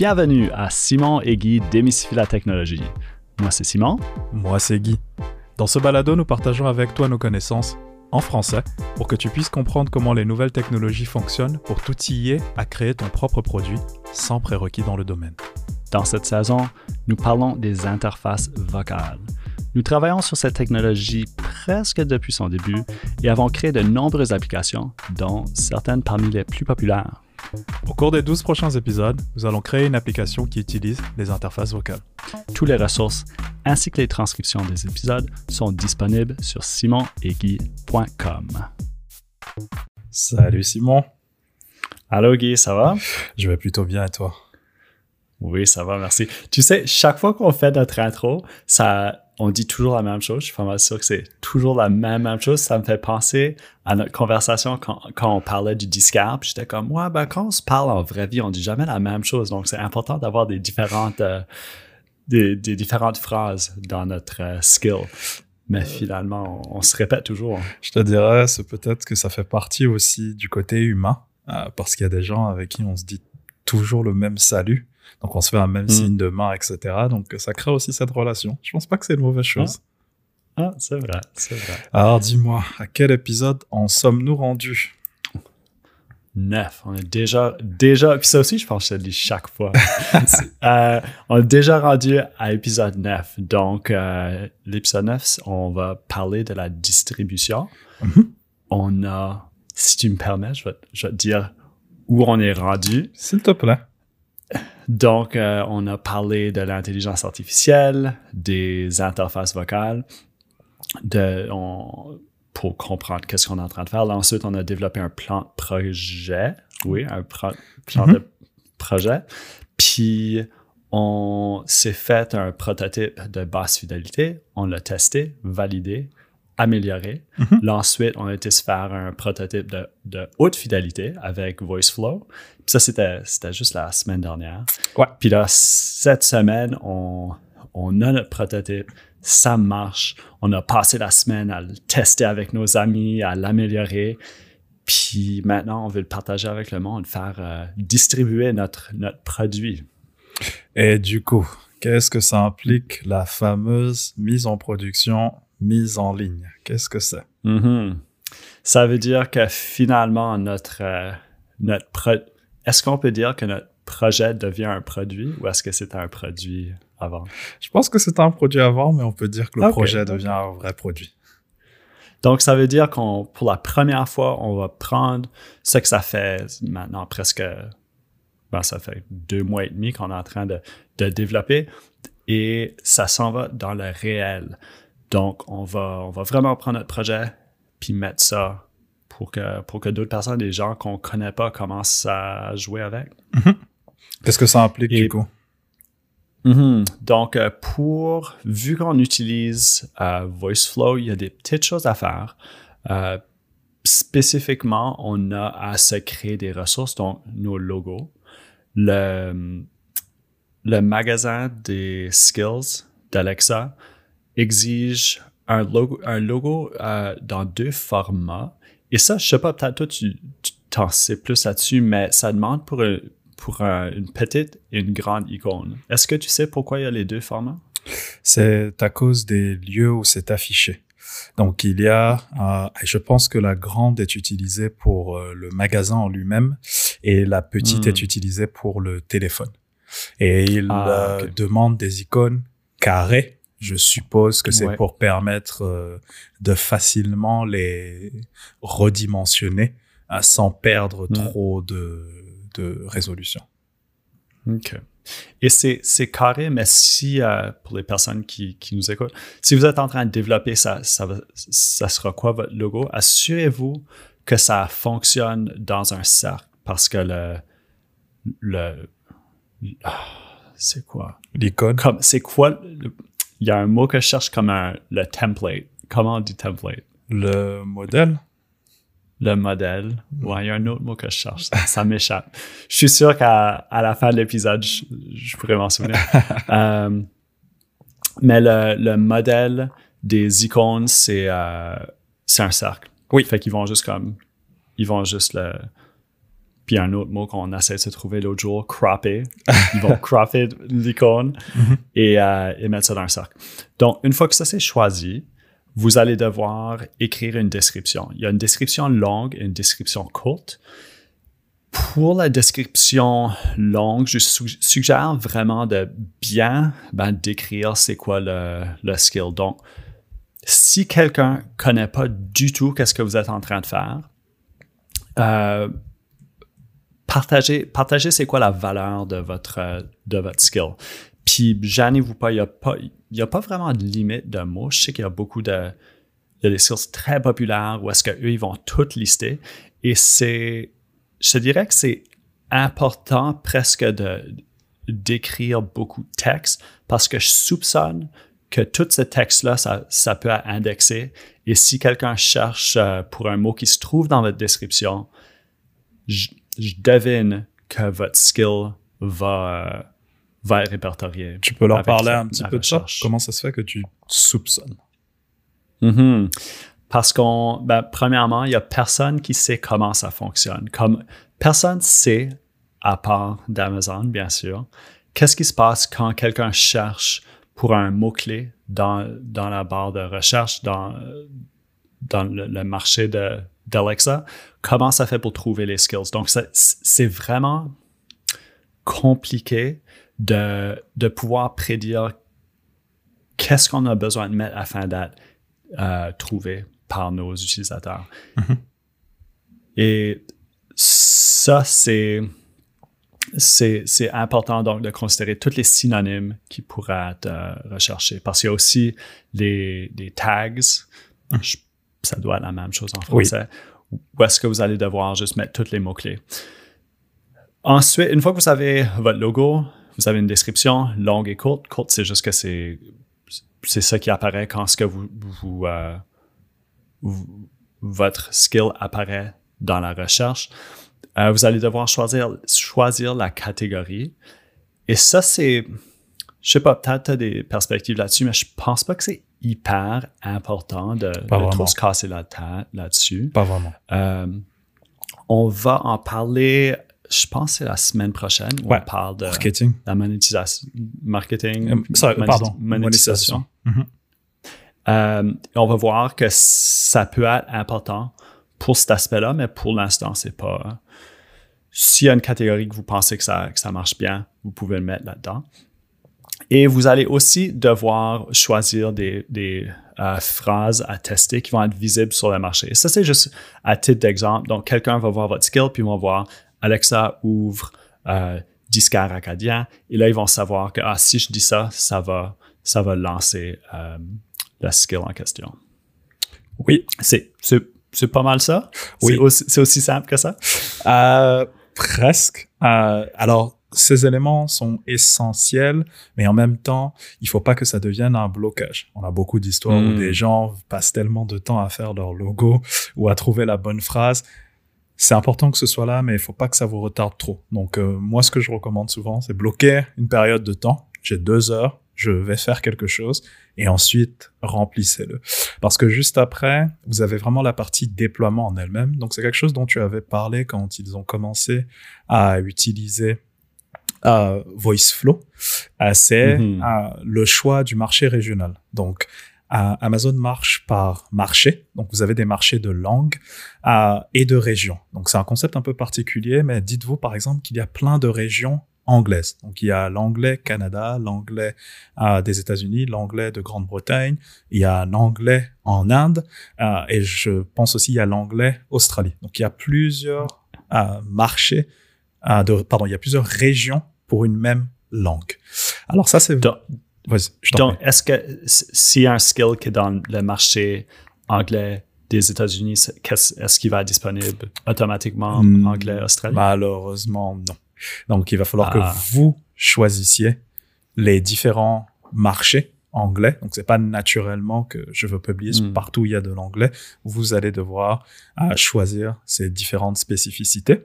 Bienvenue à Simon et Guy démystifient la technologie. Moi, c'est Simon. Moi, c'est Guy. Dans ce balado, nous partageons avec toi nos connaissances en français pour que tu puisses comprendre comment les nouvelles technologies fonctionnent pour t'outiller à créer ton propre produit sans prérequis dans le domaine. Dans cette saison, nous parlons des interfaces vocales. Nous travaillons sur cette technologie presque depuis son début et avons créé de nombreuses applications, dont certaines parmi les plus populaires. Au cours des 12 prochains épisodes, nous allons créer une application qui utilise les interfaces vocales. Toutes les ressources ainsi que les transcriptions des épisodes sont disponibles sur simonetguy.com. Salut Simon. Allô Guy, ça va? Je vais plutôt bien et toi? Oui, ça va, merci. Tu sais, chaque fois qu'on fait notre intro, ça, on dit toujours la même chose. Je suis pas mal sûr que c'est toujours la même, même chose. Ça me fait penser à notre conversation quand, quand on parlait du. Puis j'étais comme, ouais, ben, quand on se parle en vraie vie, on dit jamais la même chose. Donc, c'est important d'avoir des différentes, euh, des, des, différentes phrases dans notre euh, skill. Mais finalement, on, on, se répète toujours. Je te dirais, c'est peut-être que ça fait partie aussi du côté humain. Euh, parce qu'il y a des gens avec qui on se dit toujours le même salut donc, on se fait un même mm. signe de main, etc. Donc, ça crée aussi cette relation. Je pense pas que c'est une mauvaise chose. Ah, ah c'est vrai, c'est vrai. Alors, dis-moi, à quel épisode en sommes-nous rendus? Neuf. On est déjà, déjà, puis ça aussi, je pense que je le dis chaque fois. euh, on est déjà rendu à épisode 9. Donc, euh, l'épisode 9, on va parler de la distribution. Mm-hmm. On a, si tu me permets, je vais, je vais te dire où on est rendu. S'il te plaît. Donc, euh, on a parlé de l'intelligence artificielle, des interfaces vocales, de, pour comprendre qu'est-ce qu'on est en train de faire. Là, ensuite, on a développé un plan de projet. Oui, un plan mm-hmm. de projet. Puis, on s'est fait un prototype de basse fidélité. On l'a testé, validé amélioré. Mm-hmm. Là, ensuite, on a été se faire un prototype de, de haute fidélité avec VoiceFlow. Puis ça, c'était, c'était juste la semaine dernière. Ouais. Puis là, cette semaine, on, on a notre prototype. Ça marche. On a passé la semaine à le tester avec nos amis, à l'améliorer. Puis maintenant, on veut le partager avec le monde, faire euh, distribuer notre, notre produit. Et du coup, qu'est-ce que ça implique la fameuse mise en production mise en ligne. Qu'est-ce que c'est? Mm-hmm. Ça veut dire que finalement, notre, euh, notre est-ce qu'on peut dire que notre projet devient un produit ou est-ce que c'est un produit avant? Je pense que c'est un produit avant, mais on peut dire que le projet devient un vrai produit. Donc, ça veut dire qu'on, pour la première fois, on va prendre ce que ça fait maintenant presque, ben, ça fait deux mois et demi qu'on est en train de, de développer et ça s'en va dans le réel. Donc, on va, on va vraiment prendre notre projet puis mettre ça pour que, pour que d'autres personnes, des gens qu'on connaît pas, commencent à jouer avec. Mm-hmm. Qu'est-ce que ça implique du coup? Mm-hmm. Donc, euh, pour, vu qu'on utilise euh, VoiceFlow, il y a des petites choses à faire. Euh, spécifiquement, on a à se créer des ressources, donc nos logos. Le, le magasin des skills d'Alexa exige un logo, un logo euh, dans deux formats. Et ça, je sais pas, peut-être toi, tu t'en sais plus là-dessus, mais ça demande pour, pour une petite et une grande icône. Est-ce que tu sais pourquoi il y a les deux formats? C'est à cause des lieux où c'est affiché. Donc il y a, euh, je pense que la grande est utilisée pour euh, le magasin en lui-même et la petite est hmm. utilisée pour le téléphone. Et il ah, demande des icônes carrées je suppose que c'est pour permettre euh, de facilement les redimensionner euh, sans perdre mm. trop de, de résolution. OK. Et c'est, carré, mais si, euh, pour les personnes qui, qui nous écoutent, si vous êtes en train de développer ça, ça, ça sera quoi votre logo? Assurez-vous que ça fonctionne dans un cercle parce que le, le, ah, c'est quoi? L'icône? Comme, c'est quoi, le, il y a un mot que je cherche comme un, le template. Comment on dit template? Le modèle? Le modèle. Ouais, il y a un autre mot que je cherche. Ça, m'échappe. Je suis sûr qu'à à la fin de l'épisode, je, pourrais m'en souvenir. Euh, mais le, le, modèle des icônes, c'est euh, c'est un cercle. Oui. Fait qu'ils vont juste comme... Ils vont juste le... puis un autre mot qu'on essaie de se trouver l'autre jour, cropper. Ils vont cropper l'icône Mhm. et, euh, et mettre ça dans un cercle. Donc, une fois que ça c'est choisi, vous allez devoir écrire une description. Il y a une description longue et une description courte. Pour la description longue, je su- suggère vraiment de bien ben, décrire c'est quoi le, le skill. Donc, si quelqu'un connaît pas du tout qu'est-ce que vous êtes en train de faire, euh, partagez, partagez c'est quoi la valeur de votre, de votre skill? Puis, gênez-vous pas, il n'y a, pas- a pas vraiment de limite de mots. Je sais qu'il y a beaucoup de. Il y a des skills très populaires où est-ce qu'eux, ils vont toutes lister. Et c'est. Je te dirais que c'est important presque de d'écrire beaucoup de texte parce que je soupçonne que tout ce texte-là, ça, ça peut être indexé. Et si quelqu'un cherche euh, pour un mot qui se trouve dans votre description, je, je devine que votre skill va, va être répertorié. Tu peux leur parler un petit peu de ça? Comment ça se fait que tu soupçonnes? Mhm. Parce qu'on, ben, premièrement, il n'y a personne qui sait comment ça fonctionne. Comme personne sait, à part d'Amazon, bien sûr, qu'est-ce qui se passe quand quelqu'un cherche pour un mot-clé dans, dans la barre de recherche, dans, dans le, le marché de, d'Alexa, comment ça fait pour trouver les skills. Donc, c'est vraiment compliqué de, de pouvoir prédire qu'est-ce qu'on a besoin de mettre afin d'être euh, trouvé par nos utilisateurs. Mhm. Et ça, c'est, important donc de considérer tous les synonymes qui pourraient être euh, recherchés. Parce qu'il y a aussi les, les tags. Je- ça doit être la même chose en Oui. Où est-ce que vous allez devoir juste mettre tous les mots-clés. Ensuite, une fois que vous avez votre logo, vous avez une description longue et courte. Courte, c'est juste que c'est c'est ça qui apparaît quand ce que vous, vous, euh, votre skill apparaît dans la recherche. Euh, vous allez devoir choisir, choisir la catégorie. Et ça, c'est, je sais pas, peut-être tu as des perspectives là-dessus, mais je pense pas que c'est hyper important de, de trop se casser la tête là-dessus. Pas vraiment. Euh, on va en parler, je pense que c'est la semaine prochaine, où Ouais. on parle de Marketing. la monétisation, marketing, Euh, sorry, pardon. monétisation. Mhm. Euh, on va voir que ça peut être important pour cet aspect-là, mais pour l'instant, c'est pas. S'il y a une catégorie que vous pensez que ça, que ça marche bien, vous pouvez le mettre là-dedans. Et vous allez aussi devoir choisir des, des euh, phrases à tester qui vont être visibles sur le marché. Et ça, c'est juste à titre d'exemple. Donc, quelqu'un va voir votre skill, puis ils vont voir Alexa ouvre euh, disquaire acadien. Et là, ils vont savoir que ah, si je dis ça, ça va, ça va lancer euh, la skill en question. Oui. C'est, c'est, c'est pas mal ça? Oui. C'est aussi, c'est aussi simple que ça? Euh, presque. Euh, alors, ces éléments sont essentiels, mais en même temps, il faut pas que ça devienne un blocage. On a beaucoup d'histoires où des gens passent tellement de temps à faire leur logo ou à trouver la bonne phrase. C'est important que ce soit là, mais il faut pas que ça vous retarde trop. Donc, euh, moi, ce que je recommande souvent, c'est bloquer une période de temps. J'ai deux heures, je vais faire quelque chose, et ensuite, remplissez-le. Parce que juste après, vous avez vraiment la partie déploiement en elle-même. Donc, c'est quelque chose dont tu avais parlé quand ils ont commencé à utiliser euh, VoiceFlow. Euh, c'est Mhm. euh, le choix du marché régional. Donc, Amazon marche par marché. Donc, vous avez des marchés de langue et de régions. Donc, c'est un concept un peu particulier, mais dites-vous, par exemple, qu'il y a plein de régions anglaises. Donc, il y a l'anglais Canada, l'anglais euh, des États-Unis, l'anglais de Grande-Bretagne, il y a l'anglais en Inde, euh, et je pense aussi a l'anglais Australie. Donc, il y a plusieurs euh, marchés, euh, de, pardon, il y a plusieurs régions pour une même langue. Alors, ça, c'est... Donc, donc est-ce que s'il y a un skill qui est dans le marché anglais des États-Unis, est-ce qu'il va être disponible automatiquement Hmm, anglais Australie? Malheureusement, non. Donc, il va falloir Ah. que vous choisissiez les différents marchés anglais. Donc, c'est pas naturellement que je veux publier Hmm. partout où il y a de l'anglais. Vous allez devoir euh, choisir ces différentes spécificités.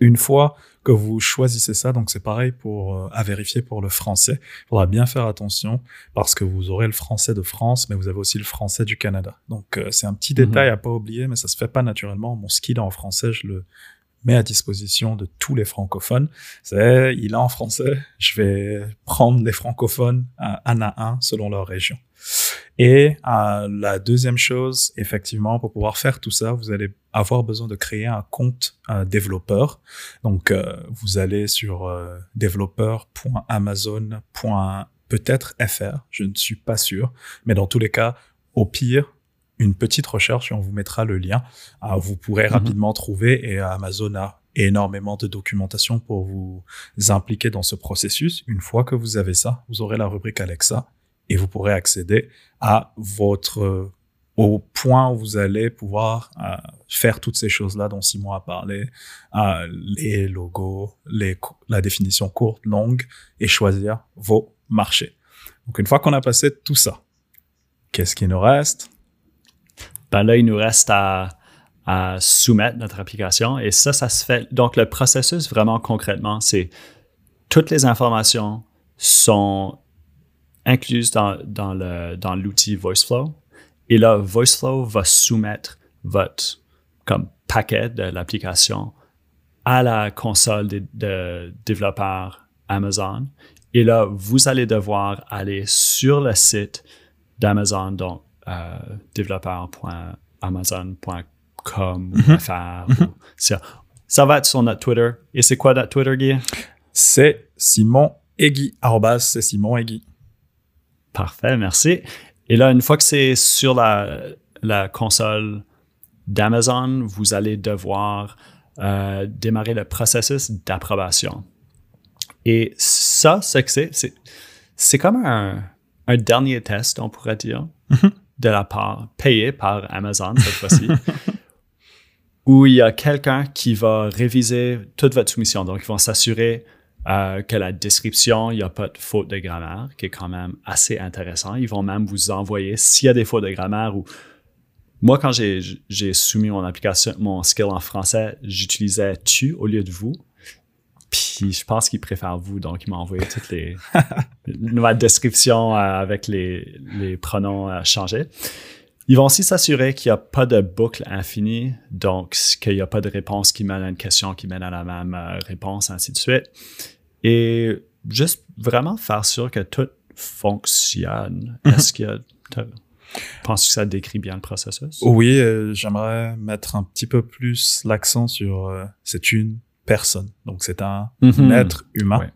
Une fois que vous choisissez ça, donc c'est pareil pour euh, à vérifier pour le français. Il faudra bien faire attention parce que vous aurez le français de France, mais vous avez aussi le français du Canada. Donc euh, c'est un petit Mhm. détail à pas oublier, mais ça se fait pas naturellement. Mon skill en français, je le met à disposition de tous les francophones. C'est, il est en français, je vais prendre les francophones un à un selon leur région. Et euh, la deuxième chose, effectivement, pour pouvoir faire tout ça, vous allez avoir besoin de créer un compte euh, développeur. Donc, euh, vous allez sur euh, développeur.amazon.peut-être fr, je ne suis pas sûr, mais dans tous les cas, au pire, une petite recherche et on vous mettra le lien. Euh, vous pourrez Mhm. rapidement trouver et Amazon a énormément de documentation pour vous impliquer dans ce processus. Une fois que vous avez ça, vous aurez la rubrique Alexa et vous pourrez accéder à votre euh, au point où vous allez pouvoir euh, faire toutes ces choses-là dont Simon a parlé, euh, les logos, les, la définition courte, longue, et choisir vos marchés. Donc une fois qu'on a passé tout ça, qu'est-ce qui nous reste? Ben là, il nous reste à soumettre notre application et ça, ça se fait. Donc, le processus, vraiment concrètement, c'est toutes les informations sont incluses dans, dans le- dans l'outil VoiceFlow. Et là, VoiceFlow va soumettre votre comme paquet de l'application à la console de, de développeurs Amazon. Et là, vous allez devoir aller sur le site d'Amazon, donc euh, développeur.amazon.com ou .fr. ou- ça, ça va être sur notre Twitter. Et c'est quoi notre Twitter, Guy? C'est Simon Egui. Arrobas, c'est Simon Egui. Parfait, merci. Et là, une fois que c'est sur la, la console d'Amazon, vous allez devoir euh, démarrer le processus d'approbation. Et ça, ce que c'est, c'est, c'est comme un, un dernier test, on pourrait dire, de la part, payé par Amazon cette fois-ci, où il y a quelqu'un qui va réviser toute votre soumission. Donc, ils vont s'assurer euh, que la description, il n'y a pas de faute de grammaire, qui est quand même assez intéressant. Ils vont même vous envoyer s'il y a des fautes de grammaire ou moi, quand j'ai, soumis mon application, mon skill en français, j'utilisais tu au lieu de vous. Puis je pense qu'il préfère vous, donc il m'a envoyé toutes les ma description euh, avec les, les pronoms euh, changés. Ils vont aussi s'assurer qu'il n'y a pas de boucle infinie, donc qu'il n'y a pas de réponse qui mène à une question qui mène à la même euh, réponse, ainsi de suite. Et juste vraiment faire sûr que tout fonctionne. Est-ce qu'il y a... t'as- Penses-tu que ça décrit bien le processus? Oui, euh, j'aimerais mettre un petit peu plus l'accent sur euh, c'est une personne. Donc c'est un Mhm. être humain. Ouais.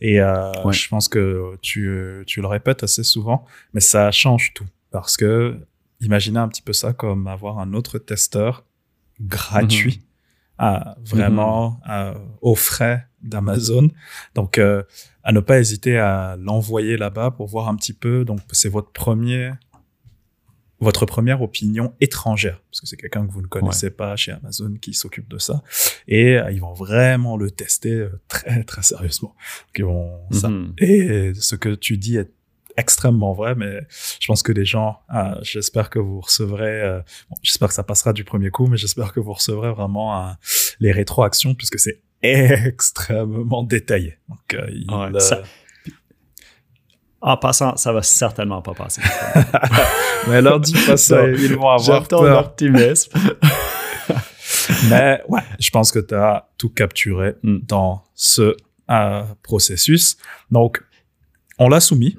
Et euh, Ouais. je pense que tu, tu le répètes assez souvent, mais ça change tout. Parce que imaginez un petit peu ça comme avoir un autre testeur gratuit, à, vraiment à- aux frais d'Amazon. Donc euh, à ne pas hésiter à l'envoyer là-bas pour voir un petit peu. Donc c'est votre premier votre première opinion étrangère, parce que c'est quelqu'un que vous ne connaissez pas chez Amazon qui s'occupe de ça, et euh, ils vont vraiment le tester euh, très très sérieusement. Donc, ils vont ça. Mhm. Et ce que tu dis est extrêmement vrai, mais je pense que les gens, euh, j'espère que vous recevrez, euh, bon, j'espère que ça passera du premier coup, mais j'espère que vous recevrez vraiment euh, les rétroactions, puisque c'est extrêmement détaillé. Donc, euh, il, Ouais, ça- En passant, ça va certainement pas passer. mais leur dis pas ça, ils vont avoir peur. optimisme. Mais ouais, je pense que tu as tout capturé Mm. dans ce processus. Donc, on l'a soumis,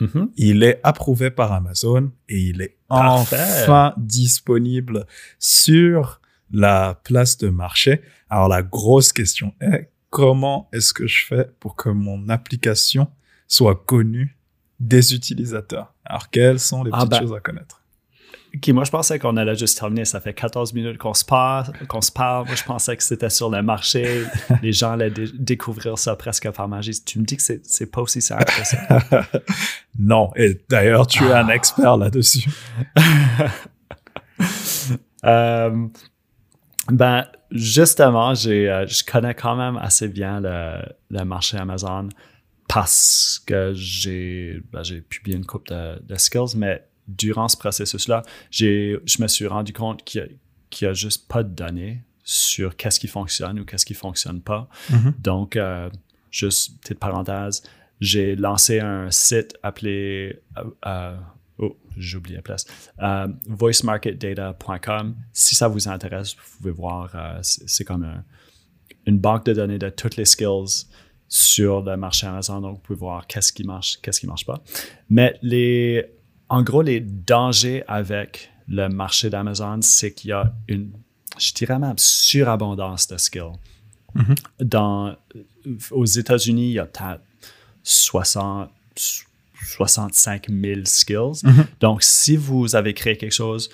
Mhm. il est approuvé par Amazon et il est Parfait. enfin disponible sur la place de marché. Alors, la grosse question est comment est-ce que je fais pour que mon application soit connue des utilisateurs? Alors, quelles sont les Ah petites ben, choses à connaître? Ok, moi, je pensais qu'on allait juste terminer. Ça fait 14 minutes qu'on se parle. Qu'on se parle. Moi, je pensais que c'était sur le marché. Les gens allaient dé- découvrir ça presque par magie. Tu me dis que c'est, pas aussi simple que ça. non, et d'ailleurs, tu es un expert là-dessus. Euh, ben, justement, j'ai, euh, je connais quand même assez bien le, le marché Amazon parce que j'ai, ben, j'ai publié une coupe de, de skills, mais durant ce processus-là, je me suis rendu compte qu'il n'y a, qu'il y a juste pas de données sur qu'est-ce qui fonctionne ou qu'est-ce qui fonctionne pas. Mhm. Donc, euh, juste petite parenthèse, j'ai lancé un site appelé euh, euh, Oh, j'ai oublié la place. Euh, voicemarketdata.com. Si ça vous intéresse, vous pouvez voir. c'est c'est comme un- une banque de données de toutes les skills sur le marché Amazon. Donc, vous pouvez voir qu'est-ce qui marche, qu'est-ce qui marche pas. Mais les, en gros, les dangers avec le marché d'Amazon, c'est qu'il y a une, je dirais même, surabondance de skills. Mhm. Dans, aux États-Unis, il y a peut-être 60, 65 000 skills. Mhm. Donc, si vous avez créé quelque chose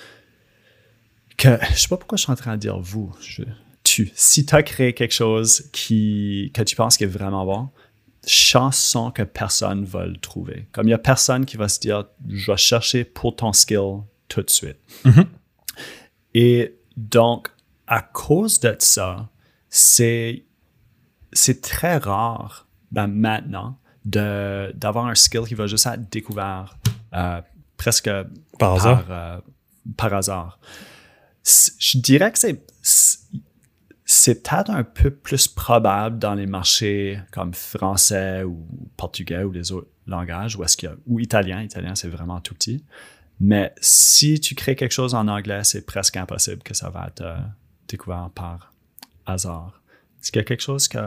que, je sais pas pourquoi je suis en train de dire vous, je- tu, si tu as créé quelque chose qui, que tu penses qui est vraiment bon, chance sont que personne va le trouver. Comme il n'y a personne qui va se dire, je vais chercher pour ton skill tout de suite. Mhm. Et donc, à cause de ça, c'est, c'est très rare ben, maintenant de, d'avoir un skill qui va juste être découvert euh, presque Par hasard. par, euh, par hasard. C- Je dirais que c'est, c'est- peut-être un peu plus probable dans les marchés comme français ou portugais ou les autres langages, ou italien. Italien, c'est vraiment tout petit. Mais si tu crées quelque chose en anglais, c'est presque impossible que ça va être euh, découvert par hasard. Est-ce qu'il y a quelque chose que...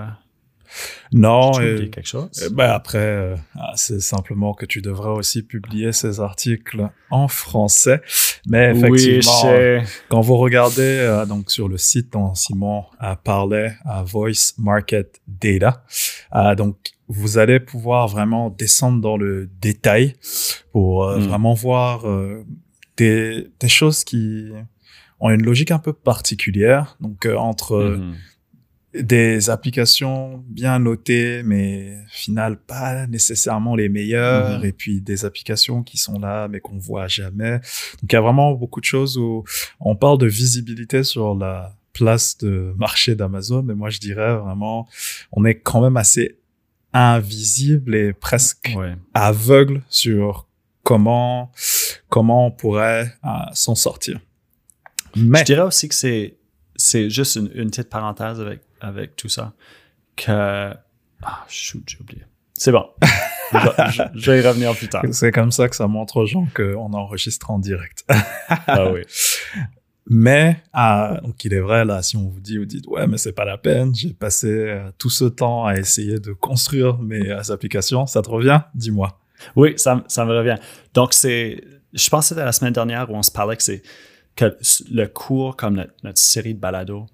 Non, et- oublié quelque chose? Euh, ben après, euh, ah, c'est simplement que tu devrais aussi publier ces articles en français. Mais effectivement, quand vous regardez euh, donc sur le site dont Simon à Voice Market Data, euh, donc vous allez pouvoir vraiment descendre dans le détail pour euh, Mm. vraiment voir euh, des, des choses qui ont une logique un peu particulière. Donc euh, entre euh, Mhm. Des applications bien notées, mais final pas nécessairement les meilleures, Mhm. et puis des applications qui sont là, mais qu'on voit jamais. Donc il y a vraiment beaucoup de choses où on parle de visibilité sur la place de marché d'Amazon, mais moi je dirais vraiment, on est quand même assez invisible et presque Ouais. aveugle sur comment comment on pourrait euh, s'en sortir. Mais Je dirais aussi que c'est, c'est juste une, une petite parenthèse avec, avec tout ça. Que. Ah, shoot, j'ai oublié. C'est bon. je, vais y revenir plus tard. c'est comme ça que ça montre aux gens qu'on enregistre en direct. Ah oui. Mais ah, donc il est vrai là, si on vous dit, vous dites ouais, mais c'est pas la peine. J'ai passé euh, tout ce temps à essayer de construire mes euh, applications. Ça te revient? Dis-moi. Oui, ça, ça me revient. Donc, c'est. Je pense que c'était la semaine dernière où on se parlait que c'est. que le cours, comme notre, notre série de balado,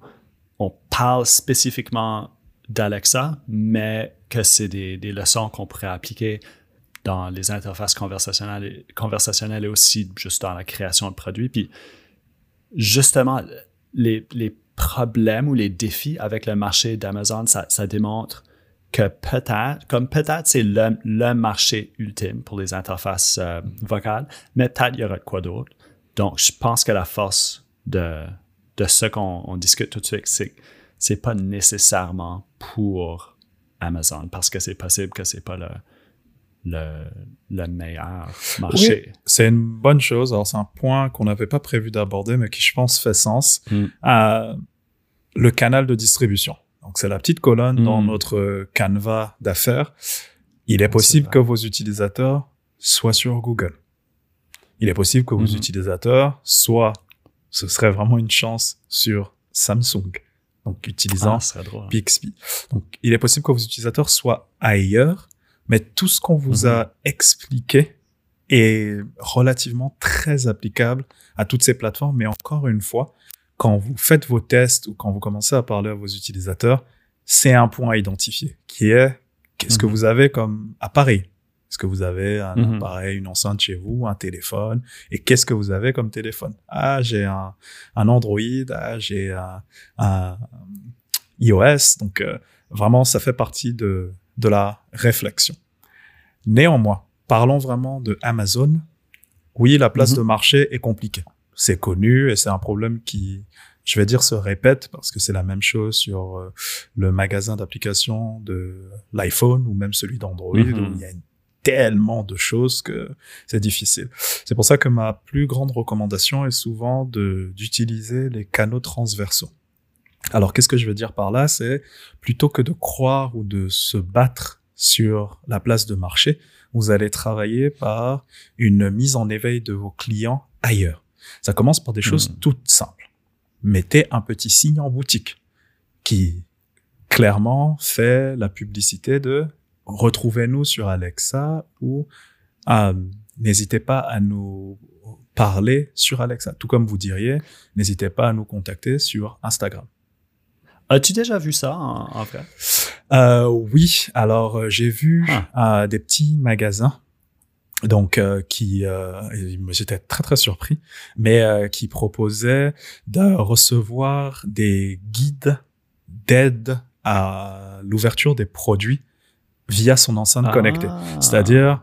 parle spécifiquement d'Alexa, mais que c'est des, des leçons qu'on pourrait appliquer dans les interfaces conversationnelles et, conversationnelles et aussi juste dans la création de produits. Puis, justement, les, les problèmes ou les défis avec le marché d'Amazon, ça, ça démontre que peut-être, comme peut-être c'est le, le marché ultime pour les interfaces euh, vocales, mais peut-être il y aura quoi d'autre. Donc, je pense que la force de, de ce qu'on on discute tout de suite, c'est c'est pas nécessairement pour Amazon, parce que c'est possible que c'est pas le, le, le meilleur marché. C'est une bonne chose. Alors c'est un point qu'on n'avait pas prévu d'aborder, mais qui je pense fait sens. Mm. Euh, le canal de distribution. Donc c'est la petite colonne dans Mm. notre canevas d'affaires. Il est possible que vos utilisateurs soient sur Google. Il est possible que vos Mhm. utilisateurs soient, ce serait vraiment une chance, sur Samsung. Donc utilisant Ah, drôle. Bixby. Donc, il est possible que vos utilisateurs soient ailleurs, mais tout ce qu'on vous Mhm. a expliqué est relativement très applicable à toutes ces plateformes. Mais encore une fois, quand vous faites vos tests ou quand vous commencez à parler à vos utilisateurs, c'est un point à identifier, qui est qu'est-ce que Mhm. vous avez comme appareil? Est-ce que vous avez un Mhm. appareil, une enceinte chez vous, un téléphone? Et qu'est-ce que vous avez comme téléphone? Ah, j'ai un, un Android, ah, j'ai un, un iOS. Donc, euh, vraiment, ça fait partie de, de la réflexion. Néanmoins, parlons vraiment de Amazon. Oui, la place Mhm. de marché est compliquée. C'est connu et c'est un problème qui, je vais dire, se répète parce que c'est la même chose sur euh, le magasin d'applications de l'iPhone ou même celui d'Android Mhm. où il y a une- tellement de choses que c'est difficile. C'est pour ça que ma plus grande recommandation est souvent de d'utiliser les canaux transversaux. Alors, qu'est-ce que je veux dire par là? C'est plutôt que de croire ou de se battre sur la place de marché, vous allez travailler par une mise en éveil de vos clients ailleurs. Ça commence par des choses Mhm. toutes simples. Mettez un petit signe en boutique qui clairement fait la publicité de retrouvez-nous sur Alexa ou ah, n'hésitez pas à nous parler sur Alexa. Tout comme vous diriez, n'hésitez pas à nous contacter sur Instagram. As-tu déjà vu ça en, en vrai? Euh, oui, alors euh, j'ai vu Ah. euh, des petits magasins donc euh, qui euh, j'étais très très surpris mais euh, qui proposaient de recevoir des guides d'aide à l'ouverture des produits via son enceinte connectée. Ah. C'est-à-dire,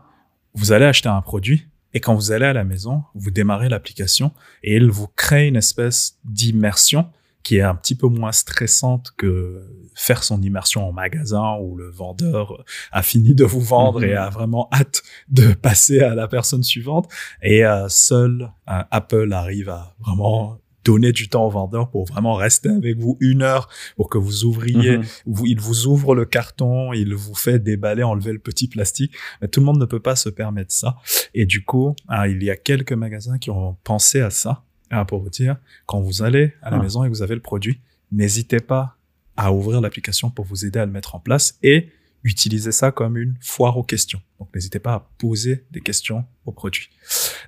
vous allez acheter un produit et quand vous allez à la maison, vous démarrez l'application et il vous crée une espèce d'immersion qui est un petit peu moins stressante que faire son immersion en magasin où le vendeur a fini de vous vendre et a vraiment hâte de passer à la personne suivante. Et euh, seul euh, Apple arrive à vraiment donner du temps au vendeur pour vraiment rester avec vous une heure pour que vous ouvriez Mhm. vous- il vous ouvre le carton, il vous fait déballer, enlever le petit plastique. Mais tout le monde ne peut pas se permettre ça. Et du coup, ah, il y a quelques magasins qui ont pensé à ça ah, pour vous dire, quand vous allez à la Ah. maison et que vous avez le produit, n'hésitez pas à ouvrir l'application pour vous aider à le mettre en place et utilisez ça comme une foire aux questions. Donc, n'hésitez pas à poser des questions au produit.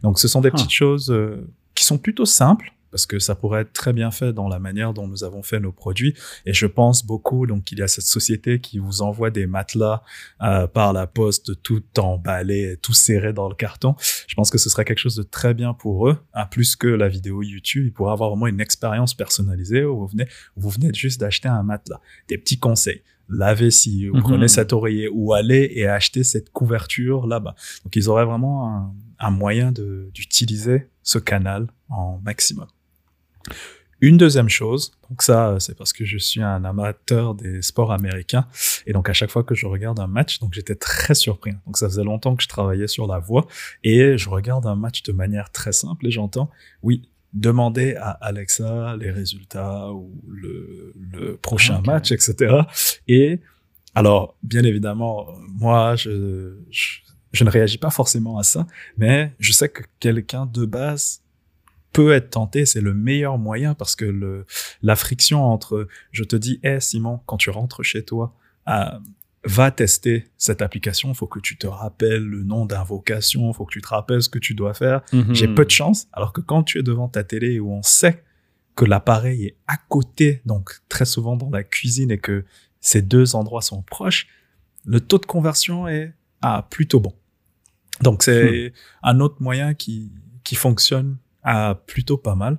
Donc, ce sont des Ah. petites choses euh, qui sont plutôt simples parce que ça pourrait être très bien fait dans la manière dont nous avons fait nos produits. Et je pense beaucoup, donc il y a cette société qui vous envoie des matelas euh, par la poste, tout emballé, tout serré dans le carton. Je pense que ce serait quelque chose de très bien pour eux, hein, plus que la vidéo YouTube. Ils pourraient avoir vraiment une expérience personnalisée où vous venez, vous venez juste d'acheter un matelas. Des petits conseils. Lavez si vous Mhm. prenez cet oreiller ou allez et achetez cette couverture là-bas. Donc ils auraient vraiment un, un moyen d'utiliser ce canal en maximum. Une deuxième chose, donc ça c'est parce que je suis un amateur des sports américains et donc à chaque fois que je regarde un match, donc j'étais très surpris. Donc ça faisait longtemps que je travaillais sur la voix et je regarde un match de manière très simple et j'entends oui demander à Alexa les résultats ou le, le prochain Ok. match, etc. Et alors bien évidemment moi je, je je ne réagis pas forcément à ça, mais je sais que quelqu'un de base peut être tenté, c'est le meilleur moyen parce que le, la friction entre je te dis, hé Simon, quand tu rentres chez toi, euh, va tester cette application, il faut que tu te rappelles le nom d'invocation, il faut que tu te rappelles ce que tu dois faire. Mhm. J'ai peu de chance, alors que quand tu es devant ta télé où on sait que l'appareil est à côté, donc très souvent dans la cuisine et que ces deux endroits sont proches, le taux de conversion est ah, plutôt bon. Donc c'est un autre moyen qui, qui fonctionne ah, plutôt pas mal.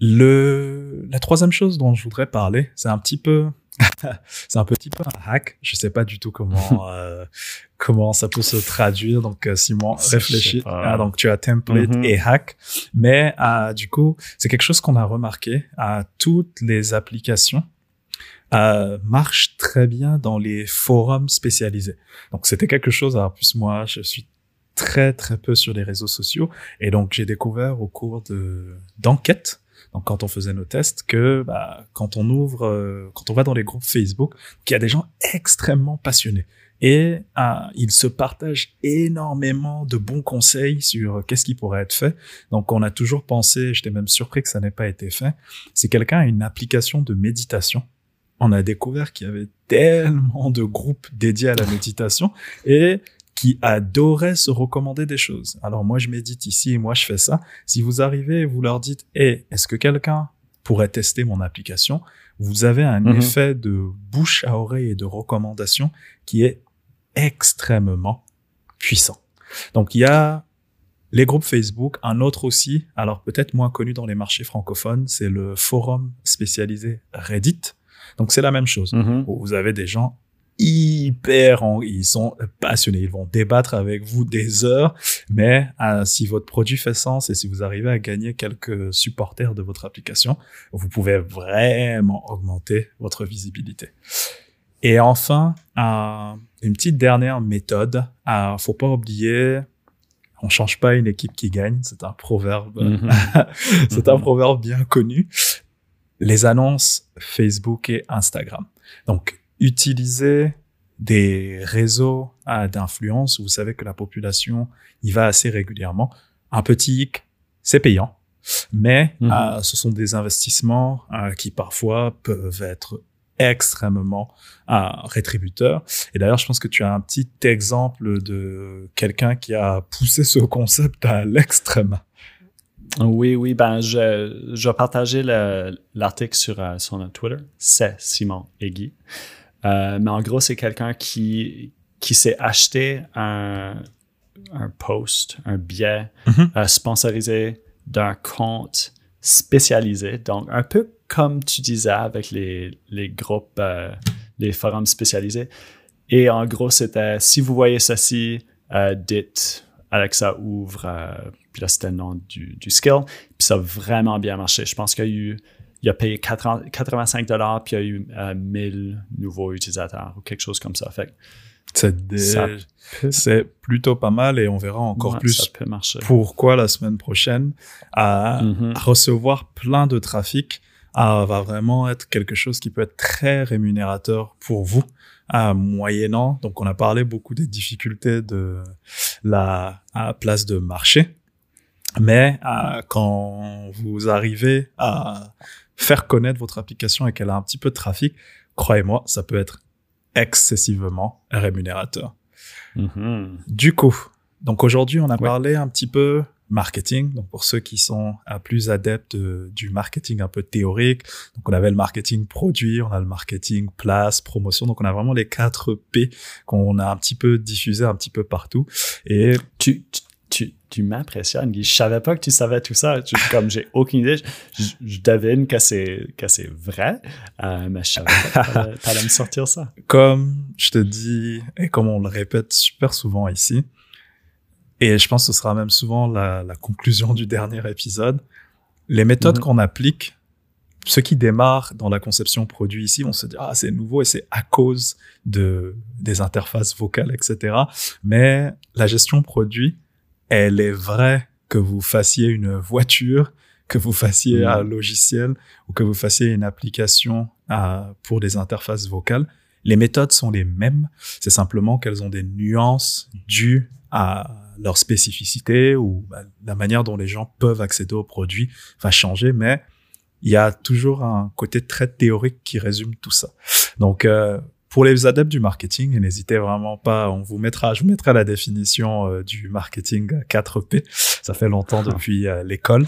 Le, la troisième chose dont je voudrais parler, c'est un petit peu, c'est un petit peu un hack. Je sais pas du tout comment, euh, comment ça peut se traduire. Donc, euh, Simon, réfléchis. Ah, donc, tu as template Mhm. et hack. Mais, ah, du coup, c'est quelque chose qu'on a remarqué à toutes les applications. euh, marche très bien dans les forums spécialisés. Donc c'était quelque chose, alors plus moi, je suis très très peu sur les réseaux sociaux. Et donc j'ai découvert au cours de d'enquêtes donc quand on faisait nos tests que bah, quand on ouvre euh, quand on va dans les groupes Facebook qu'il y a des gens extrêmement passionnés. Et euh, ils se partagent énormément de bons conseils sur qu'est-ce qui pourrait être fait. Donc on a toujours pensé j'étais même surpris que ça n'ait pas été fait. Si quelqu'un a une application de méditation. On a découvert qu'il y avait tellement de groupes dédiés à la méditation. Et qui adoraient se recommander des choses. Alors moi, je médite ici et moi, je fais ça. Si vous arrivez et vous leur dites, hey, est-ce que quelqu'un pourrait tester mon application? Vous avez un Mhm. effet de bouche à oreille et de recommandation qui est extrêmement puissant. Donc il y a les groupes Facebook, un autre aussi, alors peut-être moins connu dans les marchés francophones, c'est le forum spécialisé Reddit. Donc c'est la même chose. Où vous avez des gens hyper, en- ils sont passionnés, ils vont débattre avec vous des heures, mais euh, si votre produit fait sens et si vous arrivez à gagner quelques supporters de votre application, vous pouvez vraiment augmenter votre visibilité. Et enfin, euh, une petite dernière méthode, euh, faut pas oublier, on change pas une équipe qui gagne, c'est un proverbe Mhm. c'est un Mhm. proverbe bien connu. Les annonces Facebook et Instagram. Donc, utilisez des réseaux ah, d'influence vous savez que la population y va assez régulièrement. Un petit hic, c'est payant, mais Mhm. euh, ce sont des investissements euh, qui parfois peuvent être extrêmement euh, rétributeurs. Et d'ailleurs, je pense que tu as un petit exemple de quelqu'un qui a poussé ce concept à l'extrême. Oui, oui, ben je, je vais partager le- l'article sur, euh, sur notre Twitter. C'est Simon Egui. Euh, mais en gros, c'est quelqu'un qui, qui s'est acheté un, un post, un billet Mhm. euh, sponsorisé d'un compte spécialisé. Donc, un peu comme tu disais avec les, les groupes, euh, les forums spécialisés. Et en gros, c'était si vous voyez ceci, dites Alexa ouvre, puis là c'était le nom du, du skill. Puis ça a vraiment bien marché. Je pense qu'il y a eu, il a payé 80 85 dollars, puis il y a eu euh, 1000 nouveaux utilisateurs ou quelque chose comme ça. Fait C'est plutôt pas mal et on verra encore ouais, plus pourquoi la semaine prochaine à Mhm. recevoir plein de trafic va vraiment être quelque chose qui peut être très rémunérateur pour vous à moyennant. Donc, on a parlé beaucoup des difficultés de la à place de marché, mais quand vous arrivez à faire connaître votre application et qu'elle a un petit peu de trafic, croyez-moi, ça peut être excessivement rémunérateur. Mhm. Du coup, donc aujourd'hui, on a Ouais. parlé un petit peu marketing. Donc pour ceux qui sont plus adeptes euh, du marketing un peu théorique, donc on avait le marketing produit, on a le marketing place, promotion. Donc on a vraiment les quatre P qu'on a un petit peu diffusé un petit peu partout. Et Tu, tu, tu, tu m'impressionnes. Je savais pas que tu savais tout ça. Je- comme j'ai aucune idée, je, devine que c'est, que c'est vrai, euh, mais je savais pas que t'allais me sortir ça. comme je te dis et comme on le répète super souvent ici, et je pense que ce sera même souvent la, la conclusion du dernier épisode, les méthodes Mhm. qu'on applique, ceux qui démarrent dans la conception produit ici vont se dire ah c'est nouveau et c'est à cause de des interfaces vocales etc. Mais la gestion produit, elle est vraie que vous fassiez une voiture, que vous fassiez Mhm. un logiciel ou que vous fassiez une application à- pour des interfaces vocales. Les méthodes sont les mêmes, c'est simplement qu'elles ont des nuances dues à leur spécificité ou bah, la manière dont les gens peuvent accéder au produit va changer, mais il y a toujours un côté très théorique qui résume tout ça. Donc, euh, pour les adeptes du marketing, et n'hésitez vraiment pas, on vous mettra, je vous mettrai la définition euh, du marketing 4P. Ça fait longtemps depuis euh, l'école.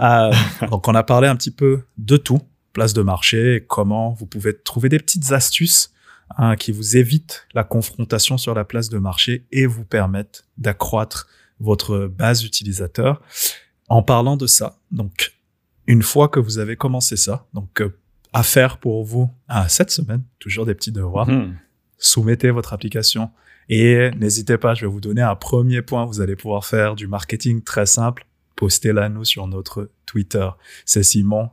Euh, donc, on a parlé un petit peu de tout, place de marché, comment vous pouvez trouver des petites astuces hein, qui vous évitent la confrontation sur la place de marché et vous permettent d'accroître votre base utilisateur. En parlant de ça, donc une fois que vous avez commencé ça, donc à faire pour vous. Ah, cette semaine, toujours des petits devoirs, Mhm. soumettez votre application et n'hésitez pas, je vais vous donner un premier point, vous allez pouvoir faire du marketing très simple, postez-la nous sur notre Twitter, c'est Simon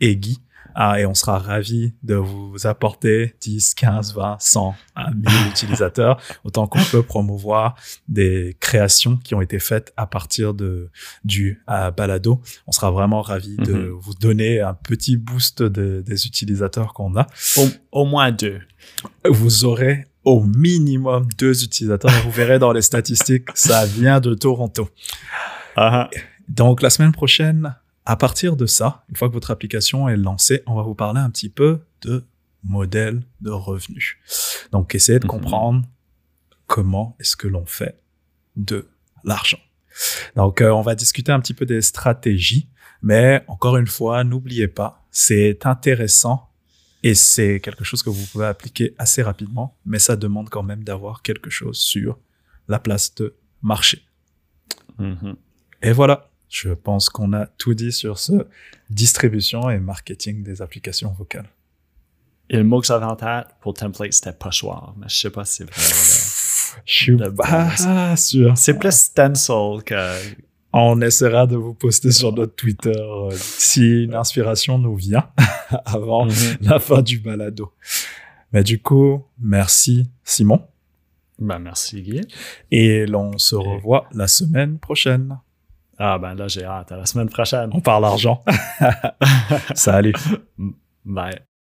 et Guy. Ah, et on sera ravis de vous apporter 10, 15, 20, 100, 1000 utilisateurs, autant qu'on peut promouvoir des créations qui ont été faites à partir de du euh, balado. On sera vraiment ravis de Mhm. vous donner un petit boost de- des utilisateurs qu'on a Au, au moins deux. vous aurez au minimum deux utilisateurs. Vous verrez dans les statistiques, ça vient de Toronto. Ah, Donc la semaine prochaine, à partir de ça, une fois que votre application est lancée, on va vous parler un petit peu de modèle de revenus. Donc essayez de Mhm. comprendre comment est-ce que l'on fait de l'argent. Donc euh, on va discuter un petit peu des stratégies, mais encore une fois, n'oubliez pas, c'est intéressant et c'est quelque chose que vous pouvez appliquer assez rapidement, mais ça demande quand même d'avoir quelque chose sur la place de marché. mhm. Et voilà, je pense qu'on a tout dit sur ce distribution et marketing des applications vocales. Et le mot que j'avais en tête pour template, c'était pochoir, mais je sais pas si c'est vrai. Je suis Le pas sûr. C'est plus stencil que. On essaiera de vous poster sur notre Twitter euh, si une inspiration nous vient avant Mhm. la fin du balado. Mais du coup, merci Simon. Ben, merci, Guy. Et l'on se revoit la semaine prochaine. Ah, ben là, j'ai hâte. À la semaine prochaine. On parle argent. Salut. Bye.